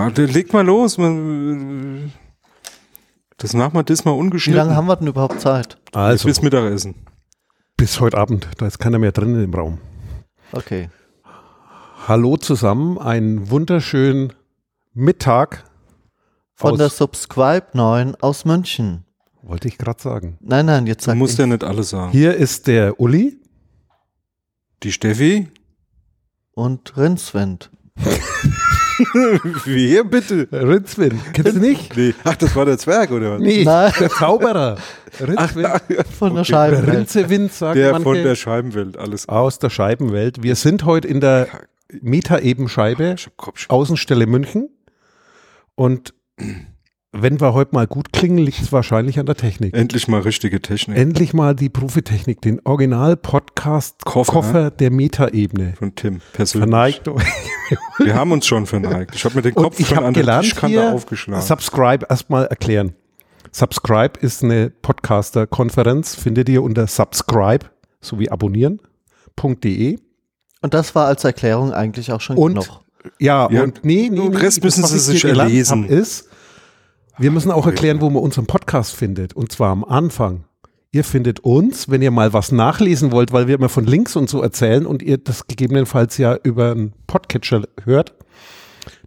Mal, leg mal los. Man, das machen wir diesmal Wie ungeschnitten. lange haben wir denn überhaupt Zeit? Also, Bis Mittagessen. bis heute Abend. Da ist keiner mehr drin im Raum. Okay. Hallo zusammen, einen wunderschönen Mittag. Von der Subscribe 9 aus München. Wollte ich gerade sagen. Nein, nein, jetzt Du sag musst ich. ja nicht alles sagen. Hier ist der Uli. Die Steffi? Und Rindswind. Wer bitte? Rinswin. Kennst du nicht? Nee. Ach, das war der Zwerg, oder was? Nee, Nein. der Zauberer. Ach, Rinswin. ach, ja. Von der Okay. Scheibenwelt. Rinzewind sagt Der manche. von der Scheibenwelt, alles. aus der Scheibenwelt. Wir sind heute in der Meta-Ebenscheibe, Kopfschmerzen. Außenstelle München. Und wenn wir heute mal gut klingen, liegt es wahrscheinlich an der Technik. Endlich mal richtige Technik. Endlich mal die Profitechnik, den Original-Podcast-Koffer Koffer. der Meta-Ebene. von Tim, persönlich. Verneigt euch. Wir haben uns schon verneigt. Ich habe mir den Kopf Und ich schon an der Tischkante aufgeschlagen. Subscribe erstmal erklären. Subscribe ist eine Podcaster-Konferenz, findet ihr unter subscribe sowie abonnieren.de. Und das war als Erklärung eigentlich auch schon Und genug. Ja, Ja, und nee, nee, den nee, Rest das, müssen was Sie sich erlesen. hab, ist, wir müssen auch erklären, wo man unseren Podcast findet. Und zwar am Anfang. Ihr findet uns, wenn ihr mal was nachlesen wollt, weil wir immer von Links und so erzählen und ihr das gegebenenfalls ja über einen Podcatcher hört,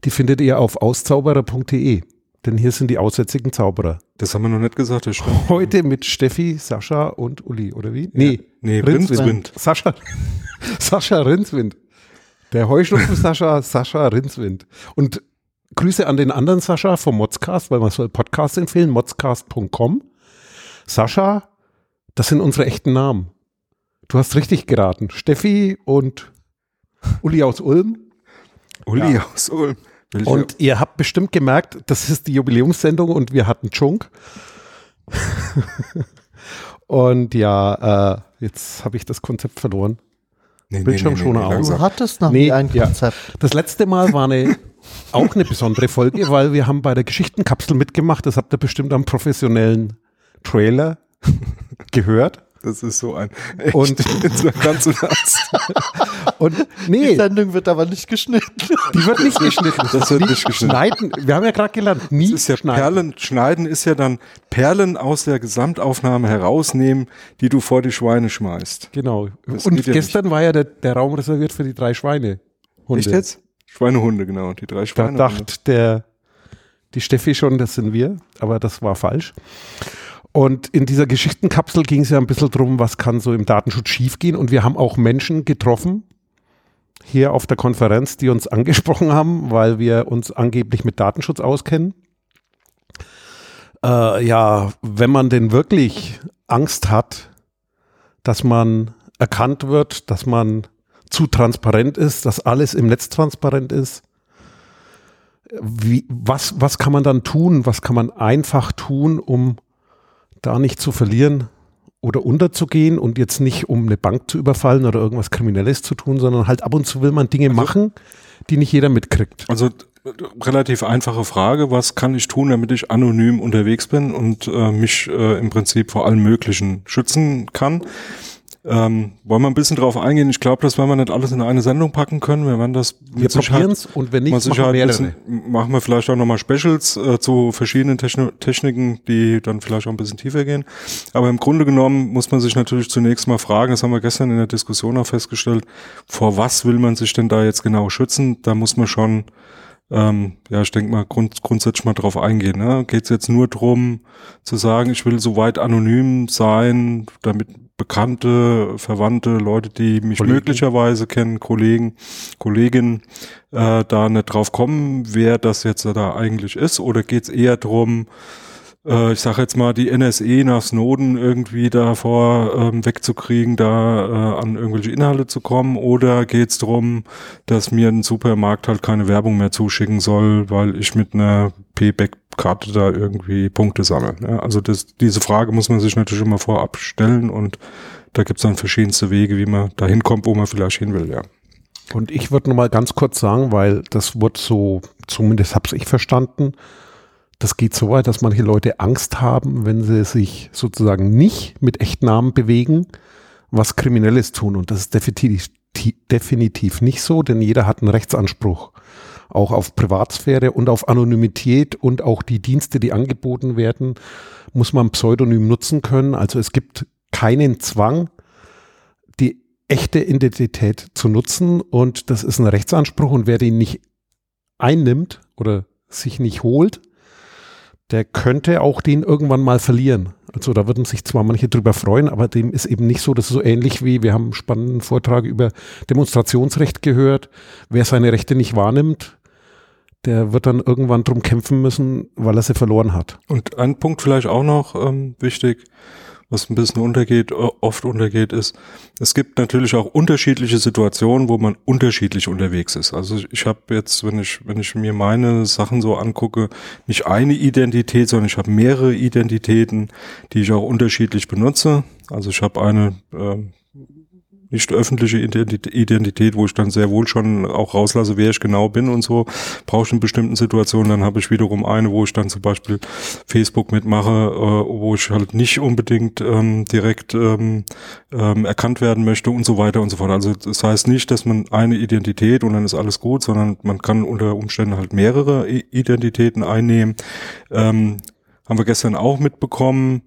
die findet ihr auf auszauberer.de. Denn hier sind die aussätzigen Zauberer. das haben wir noch nicht gesagt, das stimmt. Heute mit Steffi, Sascha und Uli, oder wie? Nee, Nee, Rindswind. Rindswind. Sascha, Sascha Rindswind. Der Heuschnupfen Sascha, Sascha Rindswind. Und Grüße an den anderen Sascha vom Modscast, weil man soll Podcast empfehlen, modscast.com. Sascha, das sind unsere echten Namen. Du hast richtig geraten. Steffi und Uli aus Ulm. Uli aus Ulm. Welcher- Und ihr habt bestimmt gemerkt, das ist die Jubiläumssendung und wir hatten Chunk. und ja, äh, jetzt habe ich das Konzept verloren. nee, Bildschirmschoner aus. Du langsam. hattest noch Nee, nie ein ja. Konzept. Das letzte Mal war eine, auch eine besondere Folge, weil wir haben bei der Geschichtenkapsel mitgemacht. Das habt ihr bestimmt am professionellen Trailer gehört. Das ist so ein. Echt, Und- jetzt mal ganz. Und Die nee, Sendung wird aber nicht geschnitten. die wird nicht geschnitten. Das wird nicht geschnitten. Schneiden, wir haben ja gerade gelernt, nie Das ist ja schneiden. Perlen, schneiden ist ja dann Perlen aus der Gesamtaufnahme herausnehmen, die du vor die Schweine schmeißt. Genau. Das Und ja gestern war ja der, der Raum reserviert für die drei Schweine. Echt jetzt? Schweinehunde, genau. Die drei Da Schweine. dachte der, die Steffi schon, das sind wir, aber das war falsch. Und in dieser Geschichtenkapsel ging es ja ein bisschen drum, was kann so im Datenschutz schiefgehen. Und wir haben auch Menschen getroffen, hier auf der Konferenz, die uns angesprochen haben, weil wir uns angeblich mit Datenschutz auskennen. Äh, ja, wenn man denn wirklich Angst hat, dass man erkannt wird, dass man zu transparent ist, dass alles im Netz transparent ist, wie, was, was kann man dann tun? Was kann man einfach tun, um da nicht zu verlieren oder unterzugehen und jetzt nicht um eine Bank zu überfallen oder irgendwas Kriminelles zu tun, sondern halt ab und zu will man Dinge machen, die nicht jeder mitkriegt. Also relativ einfache Frage, was kann ich tun, damit ich anonym unterwegs bin und äh, mich äh, im Prinzip vor allem Möglichen schützen kann? Ähm, wollen wir ein bisschen drauf eingehen? Ich glaube, das werden wir nicht alles in eine Sendung packen können. Wir werden das Wir probieren es und wenn nicht, machen wir Sicherheit mehrere. bisschen, machen wir vielleicht auch nochmal Specials äh, zu verschiedenen Techno Techniken, die dann vielleicht auch ein bisschen tiefer gehen. Aber im Grunde genommen muss man sich natürlich zunächst mal fragen, das haben wir gestern in der Diskussion auch festgestellt, vor was will man sich denn da jetzt genau schützen? Da muss man schon, ähm, ja, ich denke mal, grund grundsätzlich mal drauf eingehen. Ne? Geht es jetzt nur drum zu sagen, ich will so weit anonym sein, damit Bekannte, Verwandte, Leute, die mich Kollegen. möglicherweise kennen, Kollegen, Kolleginnen, äh, da nicht drauf kommen, wer das jetzt da eigentlich ist? Oder geht es eher drum, äh, ich sage jetzt mal, die NSE nach Snowden irgendwie davor ähm, wegzukriegen, da äh, an irgendwelche Inhalte zu kommen? Oder geht es darum, dass mir ein Supermarkt halt keine Werbung mehr zuschicken soll, weil ich mit einer Payback-Karte da irgendwie Punkte sammle? Ne? Also das, diese Frage muss man sich natürlich immer vorab stellen und da gibt es dann verschiedenste Wege, wie man da hinkommt, wo man vielleicht hin will, ja. Und ich würde noch mal ganz kurz sagen, weil das wird so, zumindest habe ich verstanden, das geht so weit, dass manche Leute Angst haben, wenn sie sich sozusagen nicht mit Echtnamen bewegen, was Kriminelles tun. Und das ist definitiv, definitiv nicht so, denn jeder hat einen Rechtsanspruch auch auf Privatsphäre und auf Anonymität und auch die Dienste, die angeboten werden, muss man Pseudonym nutzen können. Also es gibt keinen Zwang, die echte Identität zu nutzen und das ist ein Rechtsanspruch und wer den nicht einnimmt oder sich nicht holt, der könnte auch den irgendwann mal verlieren. Also da würden sich zwar manche drüber freuen, aber dem ist eben nicht so, das ist so ähnlich wie, wir haben einen spannenden Vortrag über Demonstrationsrecht gehört. Wer seine Rechte nicht wahrnimmt, der wird dann irgendwann drum kämpfen müssen, weil er sie verloren hat. Und ein Punkt vielleicht auch noch ähm, wichtig, was ein bisschen untergeht, oft untergeht, ist, es gibt natürlich auch unterschiedliche Situationen, wo man unterschiedlich unterwegs ist. Also ich habe jetzt, wenn ich, wenn ich mir meine Sachen so angucke, nicht eine Identität, sondern ich habe mehrere Identitäten, die ich auch unterschiedlich benutze. Also ich habe eine äh, nicht öffentliche Identität, wo ich dann sehr wohl schon auch rauslasse, wer ich genau bin und so, brauche ich in bestimmten Situationen. Dann habe ich wiederum eine, wo ich dann zum Beispiel Facebook mitmache, äh, wo ich halt nicht unbedingt ähm, direkt ähm, ähm, erkannt werden möchte und so weiter und so fort. Also das heißt nicht, dass man eine Identität und dann ist alles gut, sondern man kann unter Umständen halt mehrere Identitäten einnehmen. Ähm, haben wir gestern auch mitbekommen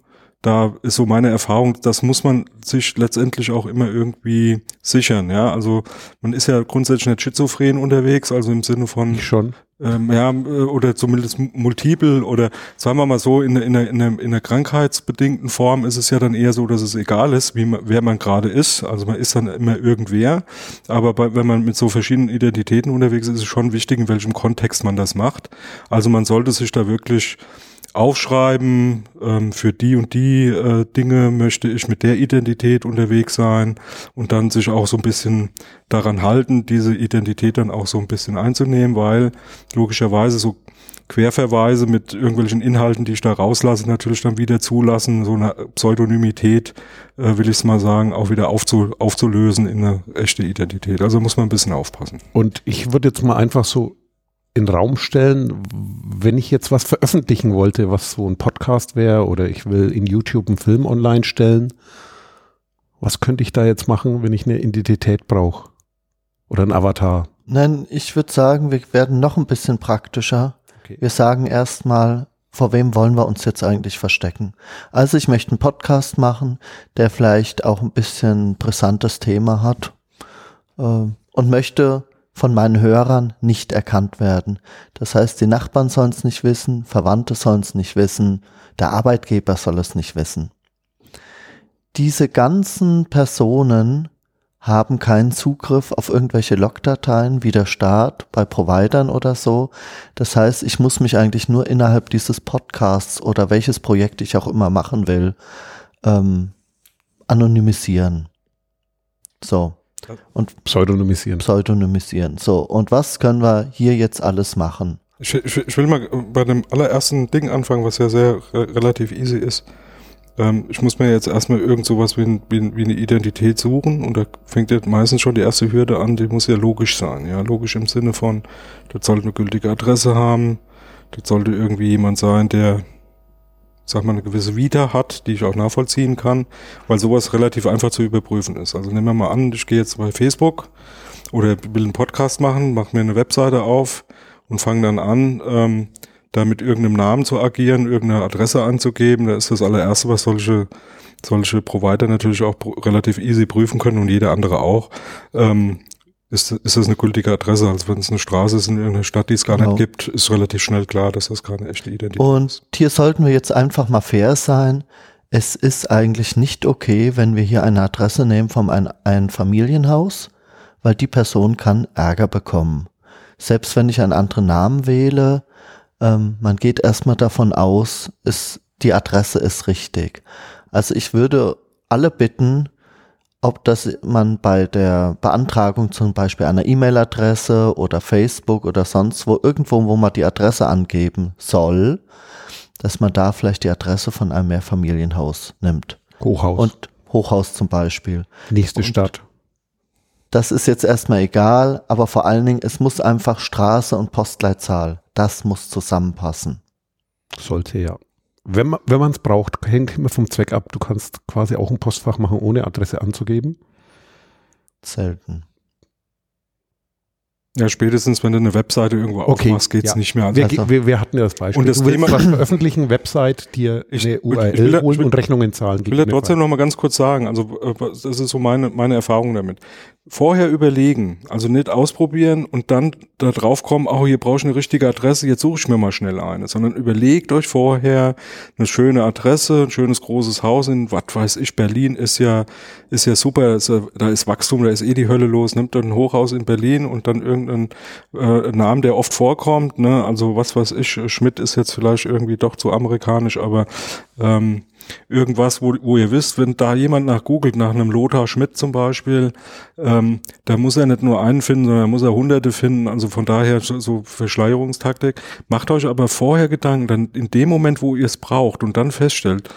da ist so meine Erfahrung, das muss man sich letztendlich auch immer irgendwie sichern, ja. Also man ist ja grundsätzlich nicht schizophren unterwegs, also im Sinne von ich schon. Ähm, ja, äh, oder zumindest multiple oder sagen wir mal so, in, in, in, in einer krankheitsbedingten Form ist es ja dann eher so, dass es egal ist, wie man, wer man gerade ist. Also man ist dann immer irgendwer. Aber bei, wenn man mit so verschiedenen Identitäten unterwegs ist, ist es schon wichtig, in welchem Kontext man das macht. Also man sollte sich da wirklich aufschreiben, ähm, für die und die äh, Dinge möchte ich mit der Identität unterwegs sein und dann sich auch so ein bisschen daran halten, diese Identität dann auch so ein bisschen einzunehmen, weil logischerweise so Querverweise mit irgendwelchen Inhalten, die ich da rauslasse, natürlich dann wieder zulassen, so eine Pseudonymität, äh, will ich es mal sagen, auch wieder aufzu aufzulösen in eine echte Identität. Also muss man ein bisschen aufpassen. Und ich würde jetzt mal einfach so in den Raum stellen, wenn ich jetzt was veröffentlichen wollte, was so ein Podcast wäre oder ich will in YouTube einen Film online stellen, was könnte ich da jetzt machen, wenn ich eine Identität brauche? Oder ein Avatar? Nein, ich würde sagen, wir werden noch ein bisschen praktischer. Okay. Wir sagen erstmal, vor wem wollen wir uns jetzt eigentlich verstecken? Also ich möchte einen Podcast machen, der vielleicht auch ein bisschen brisantes Thema hat äh, und möchte von meinen Hörern nicht erkannt werden. Das heißt, die Nachbarn sollen es nicht wissen, Verwandte sollen es nicht wissen, der Arbeitgeber soll es nicht wissen. Diese ganzen Personen haben keinen Zugriff auf irgendwelche Logdateien wie der Staat bei Providern oder so. Das heißt, ich muss mich eigentlich nur innerhalb dieses Podcasts oder welches Projekt ich auch immer machen will, ähm, anonymisieren. So. Und pseudonymisieren. Pseudonymisieren. So, und was können wir hier jetzt alles machen? Ich, ich, ich will mal bei dem allerersten Ding anfangen, was ja sehr relativ easy ist. Ähm, ich muss mir jetzt erstmal irgend sowas wie, wie, wie, eine Identität suchen und da fängt ja meistens schon die erste Hürde an, die muss ja logisch sein. Ja, logisch im Sinne von, das sollte eine gültige Adresse haben, das sollte irgendwie jemand sein, der sag mal, eine gewisse Vita hat, die ich auch nachvollziehen kann, weil sowas relativ einfach zu überprüfen ist. Also nehmen wir mal an, ich gehe jetzt bei Facebook oder will einen Podcast machen, mache mir eine Webseite auf und fange dann an, ähm, da mit irgendeinem Namen zu agieren, irgendeine Adresse anzugeben. Da ist das allererste, was solche solche Provider natürlich auch relativ easy prüfen können und jeder andere auch. Ähm, ist, ist das eine gültige Adresse. Also wenn es eine Straße ist in einer Stadt, die es gar genau. nicht gibt, ist relativ schnell klar, dass das keine echte Identität Und ist. Und hier sollten wir jetzt einfach mal fair sein. Es ist eigentlich nicht okay, wenn wir hier eine Adresse nehmen von ein, ein Familienhaus, weil die Person kann Ärger bekommen. Selbst wenn ich einen anderen Namen wähle, ähm, man geht erstmal davon aus, ist, die Adresse ist richtig. Also ich würde alle bitten, ob das man bei der Beantragung zum Beispiel einer E-Mail-Adresse oder Facebook oder sonst wo, irgendwo, wo man die Adresse angeben soll, dass man da vielleicht die Adresse von einem Mehrfamilienhaus nimmt. Hochhaus. Und Hochhaus zum Beispiel. Nächste und Stadt. Das ist jetzt erstmal egal, aber vor allen Dingen, es muss einfach Straße und Postleitzahl, das muss zusammenpassen. Sollte ja wenn man es braucht, hängt immer vom Zweck ab. Du kannst quasi auch ein Postfach machen, ohne Adresse anzugeben. Selten. Ja, spätestens, wenn du eine Webseite irgendwo Okay, aufmachst, geht's ja. nicht mehr. Wir, Also- wir, wir hatten ja das Beispiel. Und das du Thema- was veröffentlichen, Website, dir Ich- eine ich will URL da- ich holen will- und Rechnungen zahlen. Ich will ja trotzdem noch mal ganz kurz sagen, also äh, das ist so meine, meine Erfahrung damit. Vorher überlegen, also nicht ausprobieren und dann da drauf kommen, oh, hier brauche ich eine richtige Adresse, jetzt suche ich mir mal schnell eine, sondern überlegt euch vorher eine schöne Adresse, ein schönes großes Haus in, was weiß ich, Berlin ist ja, ist ja super, ist da ist Wachstum, da ist eh die Hölle los, nimmt dann ein Hochhaus in Berlin und dann irgendeinen äh, Namen, der oft vorkommt, ne, also was weiß ich, Schmidt ist jetzt vielleicht irgendwie doch zu amerikanisch, aber ähm, irgendwas, wo, wo ihr wisst, wenn da jemand nach googelt, nach einem Lothar Schmidt zum Beispiel, ähm, da muss er nicht nur einen finden, sondern muss er hunderte finden. Also von daher so Verschleierungstaktik. Macht euch aber vorher Gedanken, dann in dem Moment, wo ihr es braucht und dann feststellt,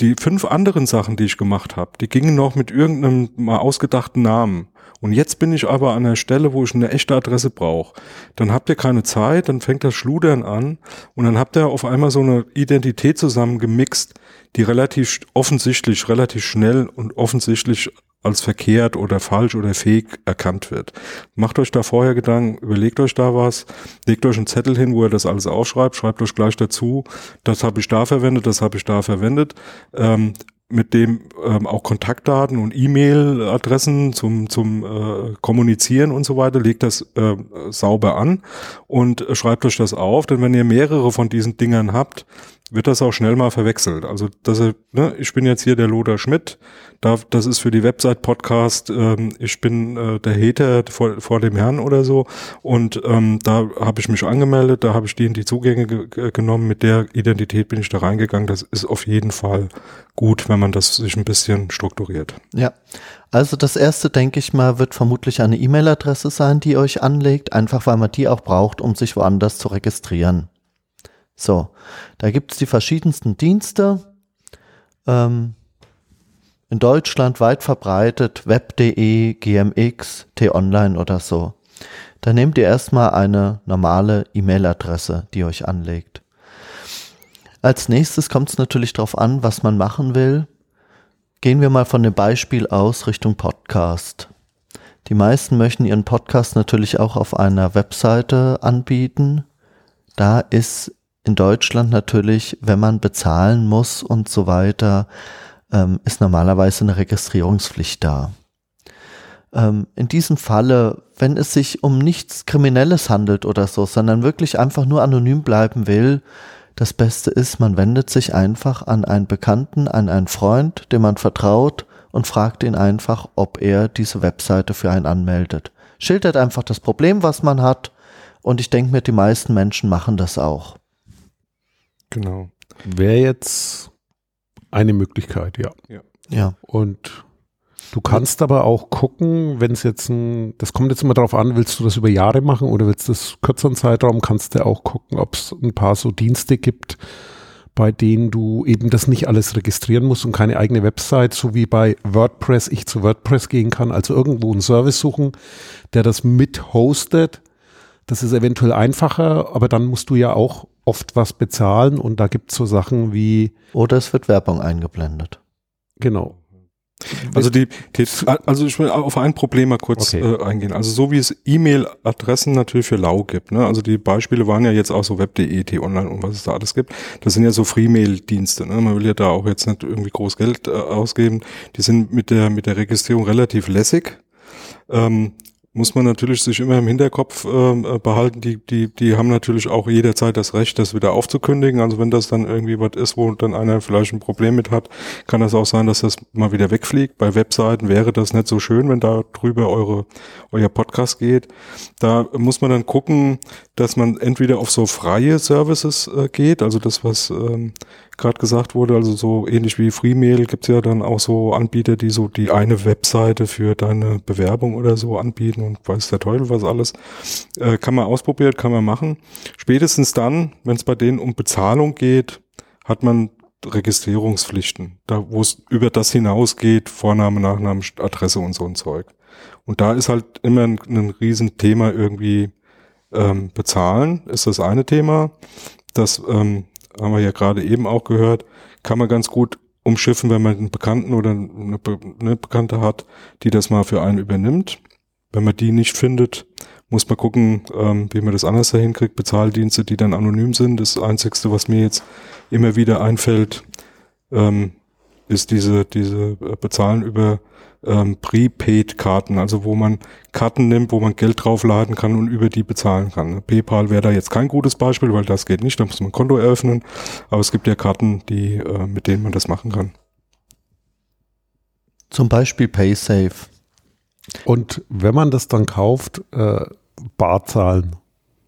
die fünf anderen Sachen, die ich gemacht habe, die gingen noch mit irgendeinem mal ausgedachten Namen. Und jetzt bin ich aber an einer Stelle, wo ich eine echte Adresse brauche. Dann habt ihr keine Zeit, dann fängt das Schludern an und dann habt ihr auf einmal so eine Identität zusammengemixt, die relativ offensichtlich, relativ schnell und offensichtlich als verkehrt oder falsch oder fake erkannt wird. Macht euch da vorher Gedanken, überlegt euch da was, legt euch einen Zettel hin, wo ihr das alles aufschreibt, schreibt euch gleich dazu, das habe ich da verwendet, das habe ich da verwendet. Ähm, mit dem ähm, auch Kontaktdaten und E-Mail-Adressen zum, zum äh, Kommunizieren und so weiter, legt das äh, sauber an und äh, schreibt euch das auf, denn wenn ihr mehrere von diesen Dingern habt, wird das auch schnell mal verwechselt. Also das, ne, ich bin jetzt hier der Loder Schmidt, da, das ist für die Website-Podcast, ähm, ich bin äh, der Hater vor, vor dem Herrn oder so und ähm, da habe ich mich angemeldet, da habe ich die in die Zugänge ge ge- genommen, mit der Identität bin ich da reingegangen. Das ist auf jeden Fall gut, wenn man das sich ein bisschen strukturiert. Ja, also das erste, denke ich mal, wird vermutlich eine E-Mail-Adresse sein, die ihr euch anlegt, einfach weil man die auch braucht, um sich woanders zu registrieren. So, da gibt es die verschiedensten Dienste. Ähm, in Deutschland weit verbreitet, web.de, gmx, t-online oder so. Da nehmt ihr erstmal eine normale E-Mail-Adresse, die ihr euch anlegt. Als nächstes kommt es natürlich darauf an, was man machen will. Gehen wir mal von dem Beispiel aus Richtung Podcast. Die meisten möchten ihren Podcast natürlich auch auf einer Webseite anbieten. Da ist in Deutschland natürlich, wenn man bezahlen muss und so weiter, ähm, ist normalerweise eine Registrierungspflicht da. Ähm, in diesem Falle, wenn es sich um nichts Kriminelles handelt oder so, sondern wirklich einfach nur anonym bleiben will, das Beste ist, man wendet sich einfach an einen Bekannten, an einen Freund, dem man vertraut und fragt ihn einfach, ob er diese Webseite für einen anmeldet. Schildert einfach das Problem, was man hat und ich denke mir, die meisten Menschen machen das auch. Genau. Wäre jetzt eine Möglichkeit, ja. Ja, Und du kannst aber auch gucken, wenn es jetzt ein, das kommt jetzt immer darauf an, willst du das über Jahre machen oder willst du das kürzeren Zeitraum, kannst du auch gucken, ob es ein paar so Dienste gibt, bei denen du eben das nicht alles registrieren musst und keine eigene Website, so wie bei WordPress ich zu WordPress gehen kann, also irgendwo einen Service suchen, der das mit hostet. Das ist eventuell einfacher, aber dann musst du ja auch oft was bezahlen und da gibt es so Sachen wie, oder es wird Werbung eingeblendet. genau, Also die, die also ich will auf ein Problem mal kurz Okay. äh, eingehen. Also so wie es E-Mail-Adressen natürlich für lau gibt. Ne? Also die Beispiele waren ja jetzt auch so web.de, t-online und was es da alles gibt. Das sind ja so Free-Mail-Dienste. Ne? Man will ja da auch jetzt nicht irgendwie groß Geld äh, ausgeben. Die sind mit der mit der Registrierung relativ lässig. Ähm, muss man natürlich sich immer im Hinterkopf ähm, äh, behalten. Die, die, die haben natürlich auch jederzeit das Recht, das wieder aufzukündigen. Also wenn das dann irgendwie was ist, wo dann einer vielleicht ein Problem mit hat, kann das auch sein, dass das mal wieder wegfliegt. Bei Webseiten wäre das nicht so schön, wenn da drüber eure, euer Podcast geht. Da muss man dann gucken, dass man entweder auf so freie Services äh, geht, also das, was ähm, gerade gesagt wurde, also so ähnlich wie Freemail gibt's ja dann auch so Anbieter, die so die eine Webseite für deine Bewerbung oder so anbieten und weiß der Teufel was alles. Äh, kann man ausprobieren, kann man machen. Spätestens dann, wenn es bei denen um Bezahlung geht, hat man Registrierungspflichten, da wo es über das hinausgeht, Vorname, Nachname, Adresse und so ein Zeug. Und da ist halt immer ein, ein Riesenthema irgendwie ähm, bezahlen, ist das eine Thema. Das ähm, haben wir ja gerade eben auch gehört, kann man ganz gut umschiffen, wenn man einen Bekannten oder eine, Be eine Bekannte hat, die das mal für einen übernimmt. Wenn man die nicht findet, muss man gucken, ähm, wie man das anders dahin kriegt. Bezahldienste, die dann anonym sind. Das Einzigste, was mir jetzt immer wieder einfällt, ähm, ist diese, diese äh, Bezahlen über ähm, Prepaid-Karten, also wo man Karten nimmt, wo man Geld draufladen kann und über die bezahlen kann. PayPal wäre da jetzt kein gutes Beispiel, weil das geht nicht, da muss man ein Konto eröffnen, aber es gibt ja Karten, die, äh, mit denen man das machen kann. Zum Beispiel PaySafe. Und wenn man das dann kauft, äh, Bar zahlen,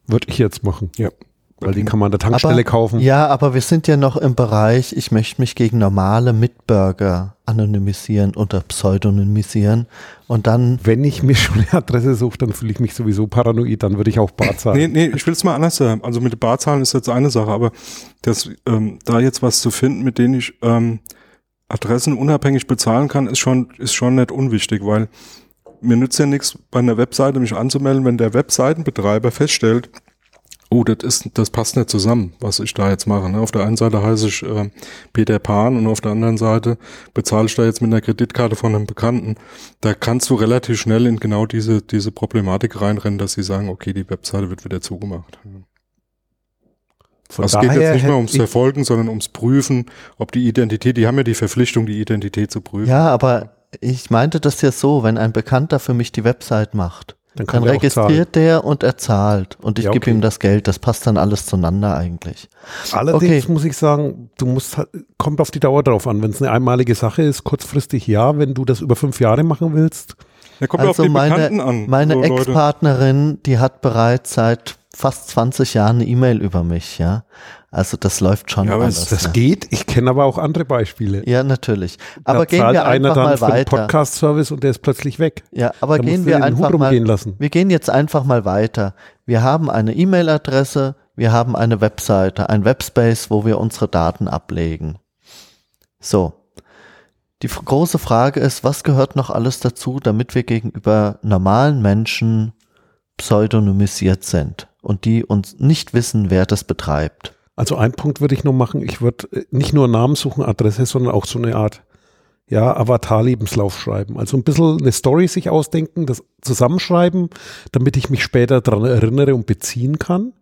würde ich jetzt machen. Ja. Weil die kann man an der Tankstelle aber, kaufen. Ja, aber wir sind ja noch im Bereich, ich möchte mich gegen normale Mitbürger anonymisieren oder pseudonymisieren und dann. Wenn ich mir schon eine Adresse suche, dann fühle ich mich sowieso paranoid, dann würde ich auch Bar zahlen. Nee, nee, ich will es mal anders sagen. Also mit Barzahlen ist jetzt eine Sache, aber das, ähm, da jetzt was zu finden, mit denen ich ähm, Adressen unabhängig bezahlen kann, ist schon, ist schon nicht unwichtig, weil mir nützt ja nichts, bei einer Webseite mich anzumelden, wenn der Webseitenbetreiber feststellt, oh, das ist, das passt nicht zusammen, was ich da jetzt mache. Ne? Auf der einen Seite heiße ich äh, Peter Pan und auf der anderen Seite bezahle ich da jetzt mit einer Kreditkarte von einem Bekannten. Da kannst du relativ schnell in genau diese, diese Problematik reinrennen, dass sie sagen, okay, die Webseite wird wieder zugemacht. Von also es geht jetzt nicht mehr ums Verfolgen, sondern ums Prüfen, ob die Identität, die haben ja die Verpflichtung, die Identität zu prüfen. Ja, aber ich meinte das ja so, wenn ein Bekannter für mich die Website macht, dann, dann registriert der und er zahlt und ich ja, okay. gebe ihm das Geld. Das passt dann alles zueinander eigentlich. Allerdings okay. muss ich sagen, du musst halt, kommt auf die Dauer drauf an. Wenn es eine einmalige Sache ist, kurzfristig ja. Wenn du das über fünf Jahre machen willst, ja, kommt also auf die meine, Bekannten an. Meine so Ex-Partnerin, die hat bereits seit fast 20 Jahren eine E-Mail über mich, ja. Also das läuft schon. Ja, aber alles, das ja. geht. Ich kenne aber auch andere Beispiele. Ja, natürlich. Aber da gehen wir einfach mal weiter. Podcast-Service und der ist plötzlich weg. Ja, aber da gehen wir einfach mal. Lassen. Wir gehen jetzt einfach mal weiter. Wir haben eine E-Mail-Adresse, wir haben eine Webseite, ein Webspace, wo wir unsere Daten ablegen. So. Die große Frage ist, was gehört noch alles dazu, damit wir gegenüber normalen Menschen pseudonymisiert sind und die uns nicht wissen, wer das betreibt? Also ein Punkt würde ich nur machen, ich würde äh, nicht nur Namen suchen, Adresse, sondern auch so eine Art ja, Avatar-Lebenslauf schreiben. Also ein bisschen eine Story sich ausdenken, das zusammenschreiben, damit ich mich später daran erinnere und beziehen kann.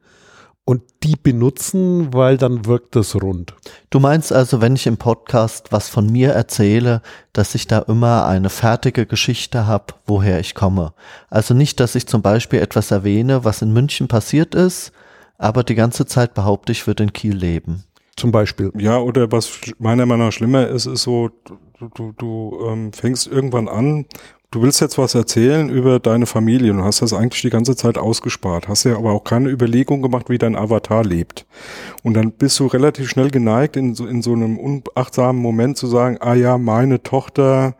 Und die benutzen, weil dann wirkt das rund. Du meinst also, wenn ich im Podcast was von mir erzähle, dass ich da immer eine fertige Geschichte habe, woher ich komme. Also nicht, dass ich zum Beispiel etwas erwähne, was in München passiert ist, aber die ganze Zeit behaupte ich, würde in Kiel leben. Zum Beispiel. Ja, oder was meiner Meinung nach schlimmer ist, ist so, du, du, du ähm, fängst irgendwann an, du willst jetzt was erzählen über deine Familie und hast das eigentlich die ganze Zeit ausgespart, hast ja aber auch keine Überlegung gemacht, wie dein Avatar lebt. Und dann bist du relativ schnell geneigt, in so, in so einem unachtsamen Moment zu sagen, ah ja, meine Tochter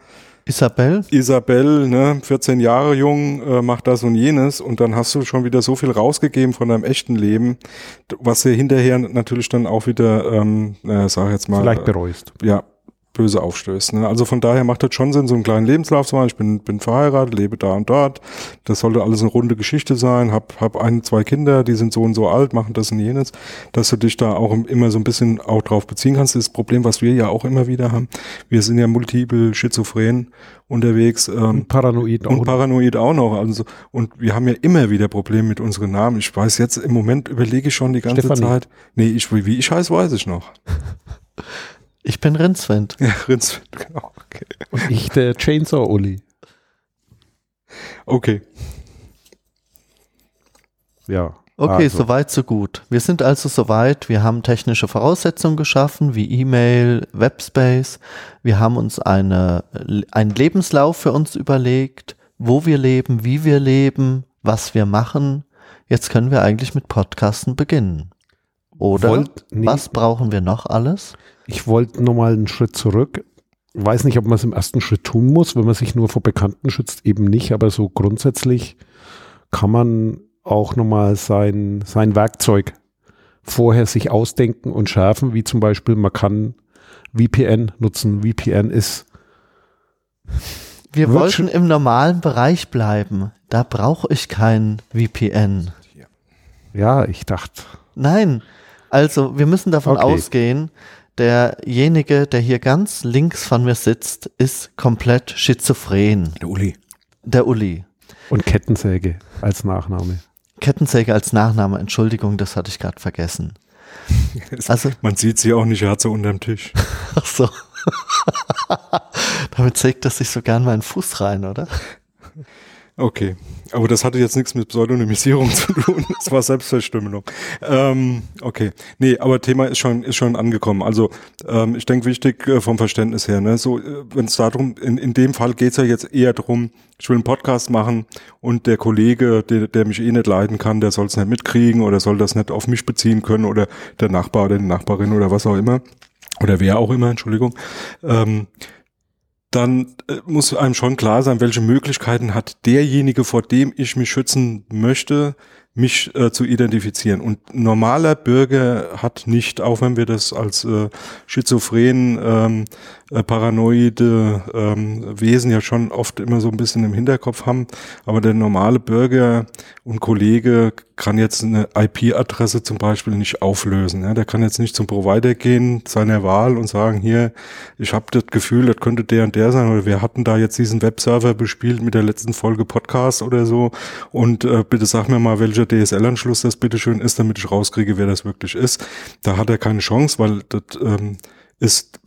Isabel? Isabel, ne, 14 Jahre jung, äh, macht das und jenes und dann hast du schon wieder so viel rausgegeben von deinem echten Leben, was dir hinterher natürlich dann auch wieder, ähm, äh, sag jetzt mal. Vielleicht bereust. Äh, ja, böse aufstößt. Ne? Also von daher macht das schon Sinn, so einen kleinen Lebenslauf zu machen. Ich bin, bin verheiratet, lebe da und dort. Das sollte alles eine runde Geschichte sein. Hab, hab ein, zwei Kinder, die sind so und so alt, machen das und jenes. Dass du dich da auch immer so ein bisschen auch drauf beziehen kannst. Das Problem, was wir ja auch immer wieder haben. Wir sind ja multiple schizophren unterwegs. Ähm, und paranoid auch. Und paranoid auch noch. Also, und wir haben ja immer wieder Probleme mit unseren Namen. Ich weiß jetzt, im Moment überlege ich schon die ganze Stefanie. Zeit. Nee, ich, wie ich heiße, weiß ich noch. Ich bin Rinzwind. Ja, Rinzwind, genau. Okay. Und ich der Chainsaw-Uli. Okay. Ja. Okay, also. soweit, so gut. Wir sind also soweit. Wir haben technische Voraussetzungen geschaffen, wie E-Mail, Webspace. Wir haben uns eine, einen Lebenslauf für uns überlegt, wo wir leben, wie wir leben, was wir machen. Jetzt können wir eigentlich mit Podcasten beginnen. Oder Wollt, nee, was brauchen wir noch alles? Ich wollte nochmal einen Schritt zurück. Weiß nicht, ob man es im ersten Schritt tun muss, wenn man sich nur vor Bekannten schützt, eben nicht, aber so grundsätzlich kann man auch nochmal sein, sein Werkzeug vorher sich ausdenken und schärfen, wie zum Beispiel man kann VPN nutzen. VPN ist. Wir wollten im normalen Bereich bleiben. Da brauche ich kein VPN. Ja, ich dachte. Nein, also wir müssen davon okay. ausgehen, derjenige, der hier ganz links von mir sitzt, ist komplett schizophren. Der Uli. Der Uli. Und Kettensäge als Nachname. Kettensäge als Nachname, Entschuldigung, das hatte ich gerade vergessen. Also, Man sieht sie auch nicht, er hat sie unterm Tisch. Ach so. Damit sägt das sich so gern meinen Fuß rein, oder? Okay, aber das hatte jetzt nichts mit Pseudonymisierung zu tun. Das war Selbstverstümmelung. Ähm, okay, nee, aber Thema ist schon ist schon angekommen. Also ähm, ich denke wichtig äh, vom Verständnis her. Ne, so äh, wenn es darum in, in dem Fall geht's ja jetzt eher darum, ich will einen Podcast machen und der Kollege, der, der mich eh nicht leiden kann, der soll es nicht mitkriegen oder soll das nicht auf mich beziehen können oder der Nachbar oder die Nachbarin oder was auch immer oder wer auch immer, Entschuldigung. Ähm, dann äh, muss einem schon klar sein, welche Möglichkeiten hat derjenige, vor dem ich mich schützen möchte, mich äh, zu identifizieren. Und normaler Bürger hat nicht, auch wenn wir das als äh, schizophren, ähm, äh, paranoide ähm, Wesen ja schon oft immer so ein bisschen im Hinterkopf haben, aber der normale Bürger und Kollege kann jetzt eine IP-Adresse zum Beispiel nicht auflösen. Ja? Der kann jetzt nicht zum Provider gehen, seiner Wahl und sagen, hier, ich habe das Gefühl, das könnte der und der sein, oder wir hatten da jetzt diesen Webserver bespielt mit der letzten Folge Podcast oder so und äh, bitte sag mir mal, welcher DSL-Anschluss das bitteschön ist, damit ich rauskriege, wer das wirklich ist. Da hat er keine Chance, weil das ähm, ist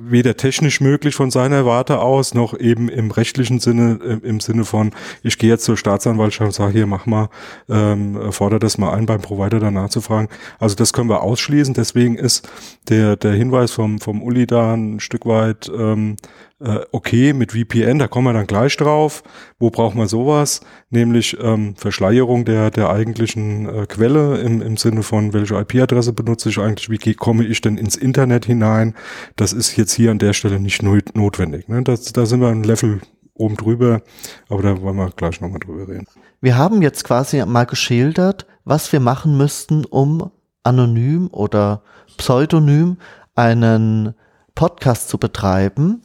weder technisch möglich von seiner Warte aus, noch eben im rechtlichen Sinne, im Sinne von, ich gehe jetzt zur Staatsanwaltschaft und sage, hier, mach mal, ähm, fordere das mal ein, beim Provider danach zu fragen. Also das können wir ausschließen. Deswegen ist der, der Hinweis vom, vom Uli da ein Stück weit ähm, äh, okay mit VPN, da kommen wir dann gleich drauf. Wo braucht man sowas? Nämlich ähm, Verschleierung der, der eigentlichen äh, Quelle im, im Sinne von, welche IP-Adresse benutze ich eigentlich, wie komme ich denn ins Internet hinein? Das ist jetzt hier an der Stelle nicht notwendig. Ne? Das, da sind wir ein Level oben drüber, aber da wollen wir gleich nochmal drüber reden. Wir haben jetzt quasi mal geschildert, was wir machen müssten, um anonym oder pseudonym einen Podcast zu betreiben.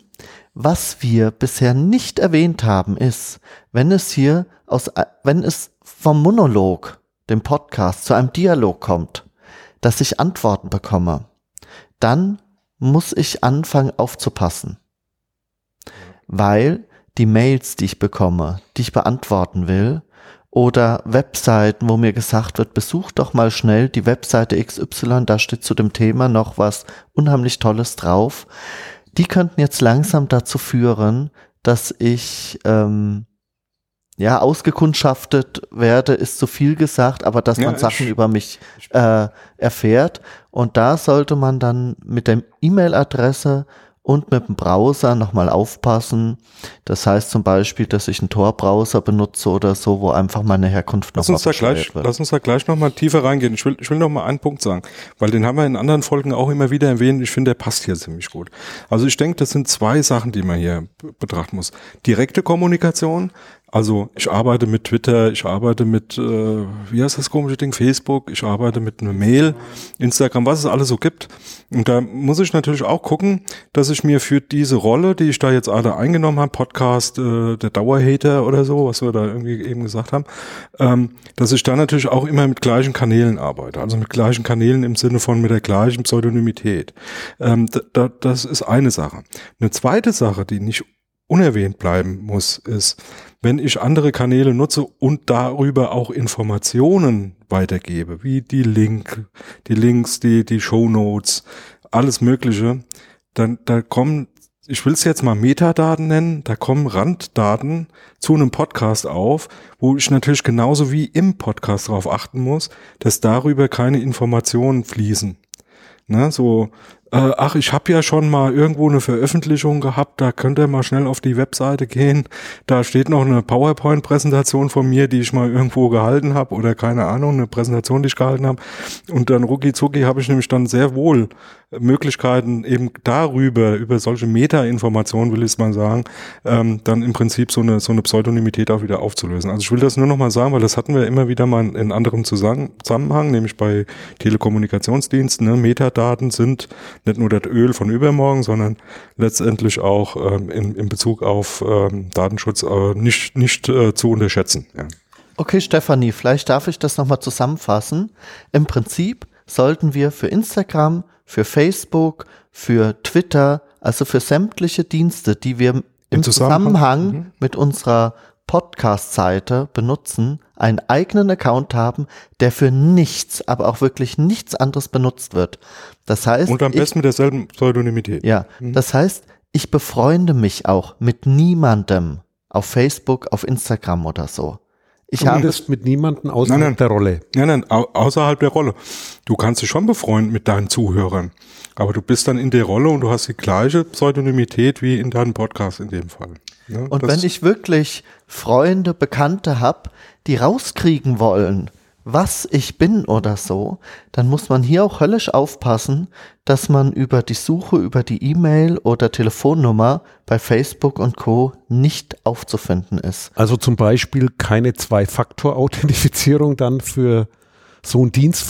Was wir bisher nicht erwähnt haben, ist, wenn es hier aus, wenn es vom Monolog, dem Podcast, zu einem Dialog kommt, dass ich Antworten bekomme, dann muss ich anfangen aufzupassen. Weil die Mails, die ich bekomme, die ich beantworten will, oder Webseiten, wo mir gesagt wird, besuch doch mal schnell die Webseite XY, da steht zu dem Thema noch was unheimlich Tolles drauf die könnten jetzt langsam dazu führen, dass ich ähm, ja ausgekundschaftet werde, ist zu viel gesagt, aber dass ja, man Sachen über mich äh, erfährt. Und da sollte man dann mit der E-Mail-Adresse und mit dem Browser nochmal aufpassen. Das heißt zum Beispiel, dass ich einen Tor-Browser benutze oder so, wo einfach meine Herkunft nochmal noch gleich, wird. Lass uns da gleich nochmal tiefer reingehen. Ich will, ich will noch mal einen Punkt sagen, weil den haben wir in anderen Folgen auch immer wieder erwähnt. Ich finde, der passt hier ziemlich gut. Also ich denke, das sind zwei Sachen, die man hier betrachten muss. Direkte Kommunikation, also ich arbeite mit Twitter, ich arbeite mit, äh, wie heißt das komische Ding, Facebook, ich arbeite mit einer Mail, Instagram, was es alles so gibt. Und da muss ich natürlich auch gucken, dass ich mir für diese Rolle, die ich da jetzt alle eingenommen habe, Podcast, äh, der Dauerhater oder so, was wir da irgendwie eben gesagt haben, ähm, dass ich da natürlich auch immer mit gleichen Kanälen arbeite. Also mit gleichen Kanälen im Sinne von mit der gleichen Pseudonymität. Ähm, da, das ist eine Sache. Eine zweite Sache, die nicht unerwähnt bleiben muss, ist, wenn ich andere Kanäle nutze und darüber auch Informationen weitergebe, wie die Link, die Links, die, die Show Notes, alles Mögliche, dann, da kommen, ich will es jetzt mal Metadaten nennen, da kommen Randdaten zu einem Podcast auf, wo ich natürlich genauso wie im Podcast darauf achten muss, dass darüber keine Informationen fließen. Ne, so äh, ach, ich habe ja schon mal irgendwo eine Veröffentlichung gehabt, da könnt ihr mal schnell auf die Webseite gehen. Da steht noch eine PowerPoint-Präsentation von mir, die ich mal irgendwo gehalten habe oder keine Ahnung, eine Präsentation, die ich gehalten habe. Und dann rucki zucki habe ich nämlich dann sehr wohl Möglichkeiten eben darüber, über solche Meta-Informationen, will ich mal sagen, ähm, dann im Prinzip so eine, so eine Pseudonymität auch wieder aufzulösen. Also ich will das nur noch mal sagen, weil das hatten wir immer wieder mal in anderem Zusammenhang, nämlich bei Telekommunikationsdiensten. Ne? Metadaten sind nicht nur das Öl von übermorgen, sondern letztendlich auch ähm, in, in Bezug auf ähm, Datenschutz äh, nicht, nicht äh, zu unterschätzen. Ja. Okay, Stefanie, vielleicht darf ich das nochmal zusammenfassen. Im Prinzip sollten wir für Instagram für Facebook, für Twitter, also für sämtliche Dienste, die wir im, Zusammenhang, Zusammenhang mhm. mit unserer Podcast-Seite benutzen, einen eigenen Account haben, der für nichts, aber auch wirklich nichts anderes benutzt wird. Das heißt. Und am besten ich, mit derselben Pseudonymität. Ja. Mhm. Das heißt, ich befreunde mich auch mit niemandem auf Facebook, auf Instagram oder so. Ich habe mit niemandem außerhalb nein, nein. der Rolle. Nein, nein, au außerhalb der Rolle. Du kannst dich schon befreunden mit deinen Zuhörern, aber du bist dann in der Rolle und du hast die gleiche Pseudonymität wie in deinem Podcast in dem Fall. Ja, und wenn ich wirklich Freunde, Bekannte habe, die rauskriegen wollen, was ich bin oder so, dann muss man hier auch höllisch aufpassen, dass man über die Suche, über die E-Mail oder Telefonnummer bei Facebook und Co. nicht aufzufinden ist. Also zum Beispiel keine Zwei-Faktor-Authentifizierung dann für so einen Dienst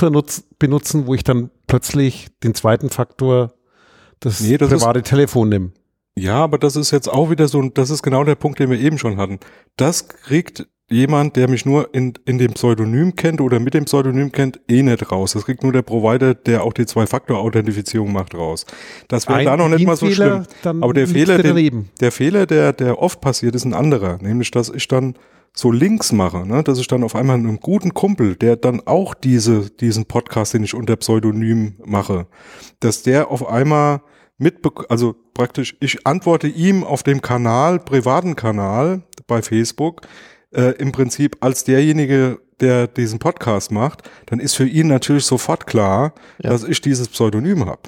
benutzen, wo ich dann plötzlich den zweiten Faktor das, nee, das private Telefon nehme. Ja, aber das ist jetzt auch wieder so, das ist genau der Punkt, den wir eben schon hatten. Das kriegt jemand, der mich nur in, in dem Pseudonym kennt oder mit dem Pseudonym kennt, eh nicht raus. Das kriegt nur der Provider, der auch die Zwei-Faktor-Authentifizierung macht, raus. Das wäre da noch nicht mal so schlimm. Aber der Fehler, den, der Fehler, der, der oft passiert, ist ein anderer. Nämlich, dass ich dann so Links mache, ne? dass ich dann auf einmal einen guten Kumpel, der dann auch diese, diesen Podcast, den ich unter Pseudonym mache, dass der auf einmal mit, also praktisch, ich antworte ihm auf dem Kanal, privaten Kanal bei Facebook, äh, im Prinzip als derjenige, der diesen Podcast macht, dann ist für ihn natürlich sofort klar, ja. dass ich dieses Pseudonym habe.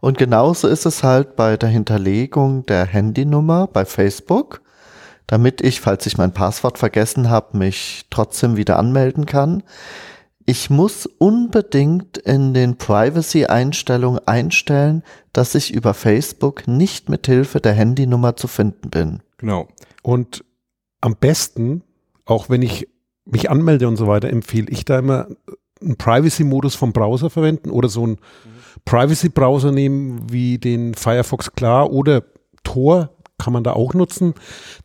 Und genauso ist es halt bei der Hinterlegung der Handynummer bei Facebook, damit ich, falls ich mein Passwort vergessen habe, mich trotzdem wieder anmelden kann. Ich muss unbedingt in den Privacy-Einstellungen einstellen, dass ich über Facebook nicht mit Hilfe der Handynummer zu finden bin. Genau. Und am besten, auch wenn ich mich anmelde und so weiter, empfehle ich da immer einen Privacy-Modus vom Browser verwenden oder so einen mhm. Privacy-Browser nehmen wie den Firefox Klar oder Tor kann man da auch nutzen,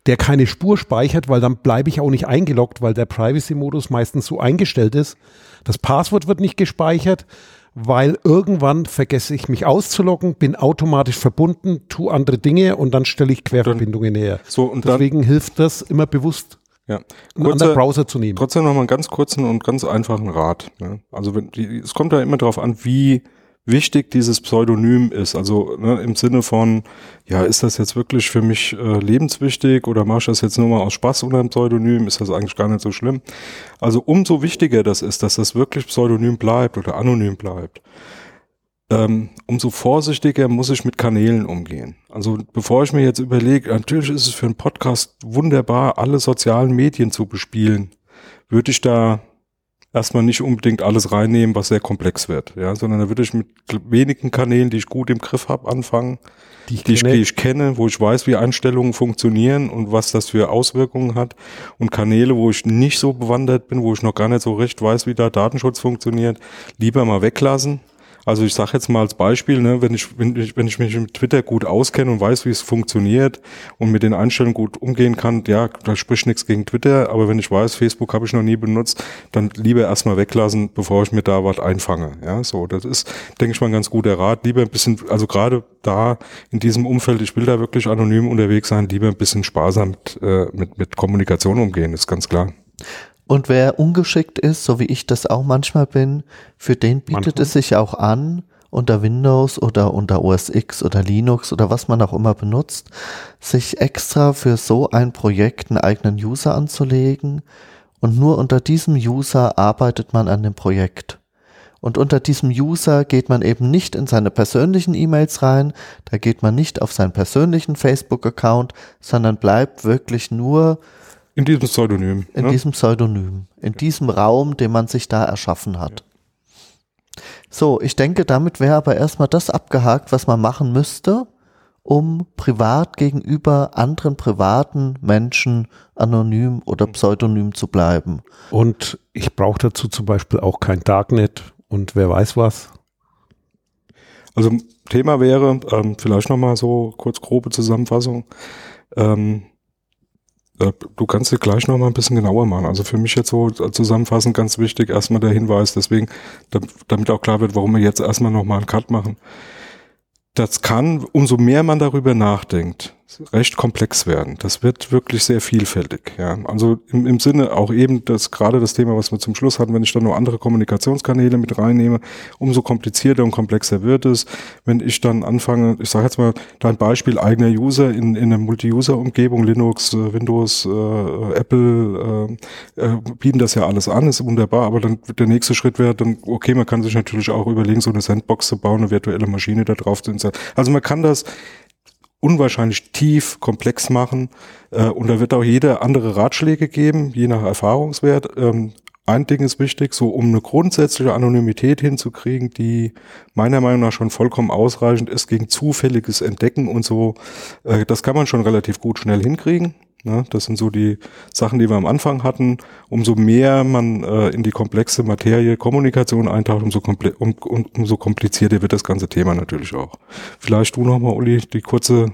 der keine Spur speichert, weil dann bleibe ich auch nicht eingeloggt, weil der Privacy-Modus meistens so eingestellt ist. Das Passwort wird nicht gespeichert, weil irgendwann vergesse ich mich auszuloggen, bin automatisch verbunden, tu andere Dinge und dann stelle ich Querverbindungen näher. So, und Deswegen dann, hilft das immer bewusst, ja. einen anderen Browser zu nehmen. Trotzdem noch mal einen ganz kurzen und ganz einfachen Rat. Ne? Also wenn die, es kommt ja immer darauf an, wie wichtig dieses Pseudonym ist. Also ne, im Sinne von, ja, ist das jetzt wirklich für mich äh, lebenswichtig oder mache ich das jetzt nur mal aus Spaß unter einem Pseudonym? Ist das eigentlich gar nicht so schlimm? Also umso wichtiger das ist, dass das wirklich Pseudonym bleibt oder anonym bleibt. Ähm, umso vorsichtiger muss ich mit Kanälen umgehen. Also bevor ich mir jetzt überlege, natürlich ist es für einen Podcast wunderbar, alle sozialen Medien zu bespielen, würde ich da erstmal nicht unbedingt alles reinnehmen, was sehr komplex wird, ja, sondern da würde ich mit wenigen Kanälen, die ich gut im Griff habe, anfangen, die ich, die, ich, die ich kenne, wo ich weiß, wie Einstellungen funktionieren und was das für Auswirkungen hat und Kanäle, wo ich nicht so bewandert bin, wo ich noch gar nicht so recht weiß, wie da Datenschutz funktioniert, lieber mal weglassen also ich sage jetzt mal als Beispiel, ne, wenn, ich, wenn, ich, wenn ich mich mit Twitter gut auskenne und weiß, wie es funktioniert und mit den Einstellungen gut umgehen kann, ja, da spricht nichts gegen Twitter, aber wenn ich weiß, Facebook habe ich noch nie benutzt, dann lieber erstmal weglassen, bevor ich mir da was einfange. Ja, so, das ist, denke ich mal, ein ganz guter Rat. Lieber ein bisschen, also gerade da in diesem Umfeld, ich will da wirklich anonym unterwegs sein, lieber ein bisschen sparsam mit, äh, mit, mit Kommunikation umgehen, ist ganz klar. Und wer ungeschickt ist, so wie ich das auch manchmal bin, für den bietet manchmal. es sich auch an, unter Windows oder unter OS X oder Linux oder was man auch immer benutzt, sich extra für so ein Projekt einen eigenen User anzulegen und nur unter diesem User arbeitet man an dem Projekt. Und unter diesem User geht man eben nicht in seine persönlichen E-Mails rein, da geht man nicht auf seinen persönlichen Facebook-Account, sondern bleibt wirklich nur in diesem Pseudonym. In ne? diesem Pseudonym. In ja. diesem Raum, den man sich da erschaffen hat. Ja. So, ich denke, damit wäre aber erstmal das abgehakt, was man machen müsste, um privat gegenüber anderen privaten Menschen anonym oder pseudonym zu bleiben. Und ich brauche dazu zum Beispiel auch kein Darknet und wer weiß was. Also Thema wäre, ähm, vielleicht nochmal so kurz grobe Zusammenfassung. Ähm, äh, du kannst dir gleich noch mal ein bisschen genauer machen. Also für mich jetzt so zusammenfassend ganz wichtig erstmal der Hinweis, deswegen, damit auch klar wird, warum wir jetzt erstmal noch mal einen Cut machen. Das kann, umso mehr man darüber nachdenkt, recht komplex werden. Das wird wirklich sehr vielfältig. Ja. Also im, im Sinne auch eben das gerade das Thema, was wir zum Schluss hatten, wenn ich dann noch andere Kommunikationskanäle mit reinnehme, umso komplizierter und komplexer wird es. Wenn ich dann anfange, ich sage jetzt mal dein Beispiel eigener User in, in einer Multi-User-Umgebung, Linux, äh, Windows, äh, Apple äh, äh, bieten das ja alles an, ist wunderbar, aber dann der nächste Schritt wäre dann, okay, man kann sich natürlich auch überlegen, so eine Sandbox zu bauen, eine virtuelle Maschine da drauf zu installieren. Also man kann das unwahrscheinlich tief, komplex machen. Äh, und da wird auch jeder andere Ratschläge geben, je nach Erfahrungswert. Ähm, ein Ding ist wichtig, so um eine grundsätzliche Anonymität hinzukriegen, die meiner Meinung nach schon vollkommen ausreichend ist gegen zufälliges Entdecken und so. Äh, das kann man schon relativ gut schnell hinkriegen. Ne? Das sind so die Sachen, die wir am Anfang hatten. Umso mehr man äh, in die komplexe Materie Kommunikation eintaucht, umso, komple um, um, umso komplizierter wird das ganze Thema natürlich auch. Vielleicht du nochmal, Uli, die kurze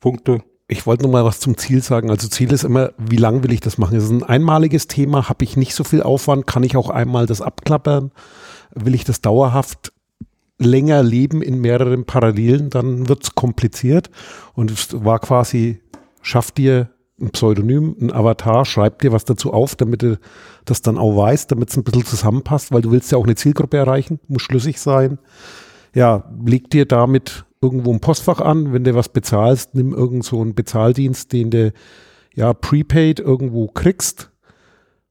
Punkte. Ich wollte nur mal was zum Ziel sagen. Also Ziel ist immer, wie lang will ich das machen? Es ist ein einmaliges Thema, habe ich nicht so viel Aufwand, kann ich auch einmal das abklappern? Will ich das dauerhaft länger leben in mehreren Parallelen, dann wird es kompliziert. Und es war quasi, schaff dir ein Pseudonym, ein Avatar, schreib dir was dazu auf, damit du das dann auch weißt, damit es ein bisschen zusammenpasst, weil du willst ja auch eine Zielgruppe erreichen, muss schlüssig sein. Ja, leg dir damit irgendwo ein Postfach an, wenn du was bezahlst, nimm irgend so einen Bezahldienst, den du ja prepaid irgendwo kriegst.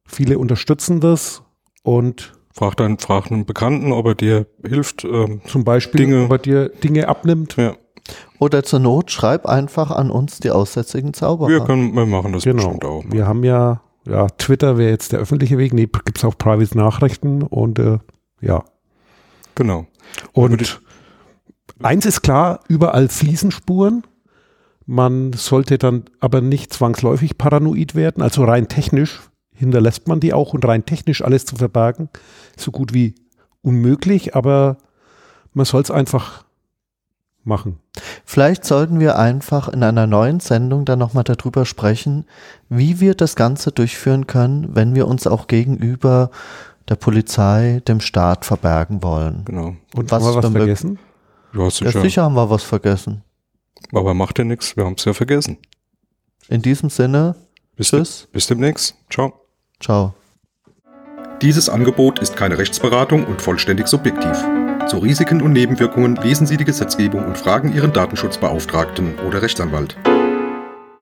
Viele unterstützen das und Frag dann, frag einen Bekannten, ob er dir hilft. Ähm, zum Beispiel, Dinge, ob er dir Dinge abnimmt. Ja. Oder zur Not schreib einfach an uns die aussätzigen Zauberer. Wir können, wir machen das genau. bestimmt auch. Wir haben ja, ja, Twitter wäre jetzt der öffentliche Weg. Nee, gibt es auch Private Nachrichten und äh, ja. Genau. Und eins ist klar, überall fließen Spuren. Man sollte dann aber nicht zwangsläufig paranoid werden. Also rein technisch hinterlässt man die auch und rein technisch alles zu verbergen, so gut wie unmöglich, aber man soll es einfach machen. Vielleicht sollten wir einfach in einer neuen Sendung dann nochmal darüber sprechen, wie wir das Ganze durchführen können, wenn wir uns auch gegenüber der Polizei, dem Staat verbergen wollen. Genau. Und was haben wir was vergessen? Ja, sicher. Ja, sicher haben wir was vergessen. Aber macht ja nichts, wir haben es ja vergessen. In diesem Sinne, bis tschüss. Bis demnächst. Ciao. Ciao. Dieses Angebot ist keine Rechtsberatung und vollständig subjektiv. Zu Risiken und Nebenwirkungen lesen Sie die Gesetzgebung und fragen Ihren Datenschutzbeauftragten oder Rechtsanwalt.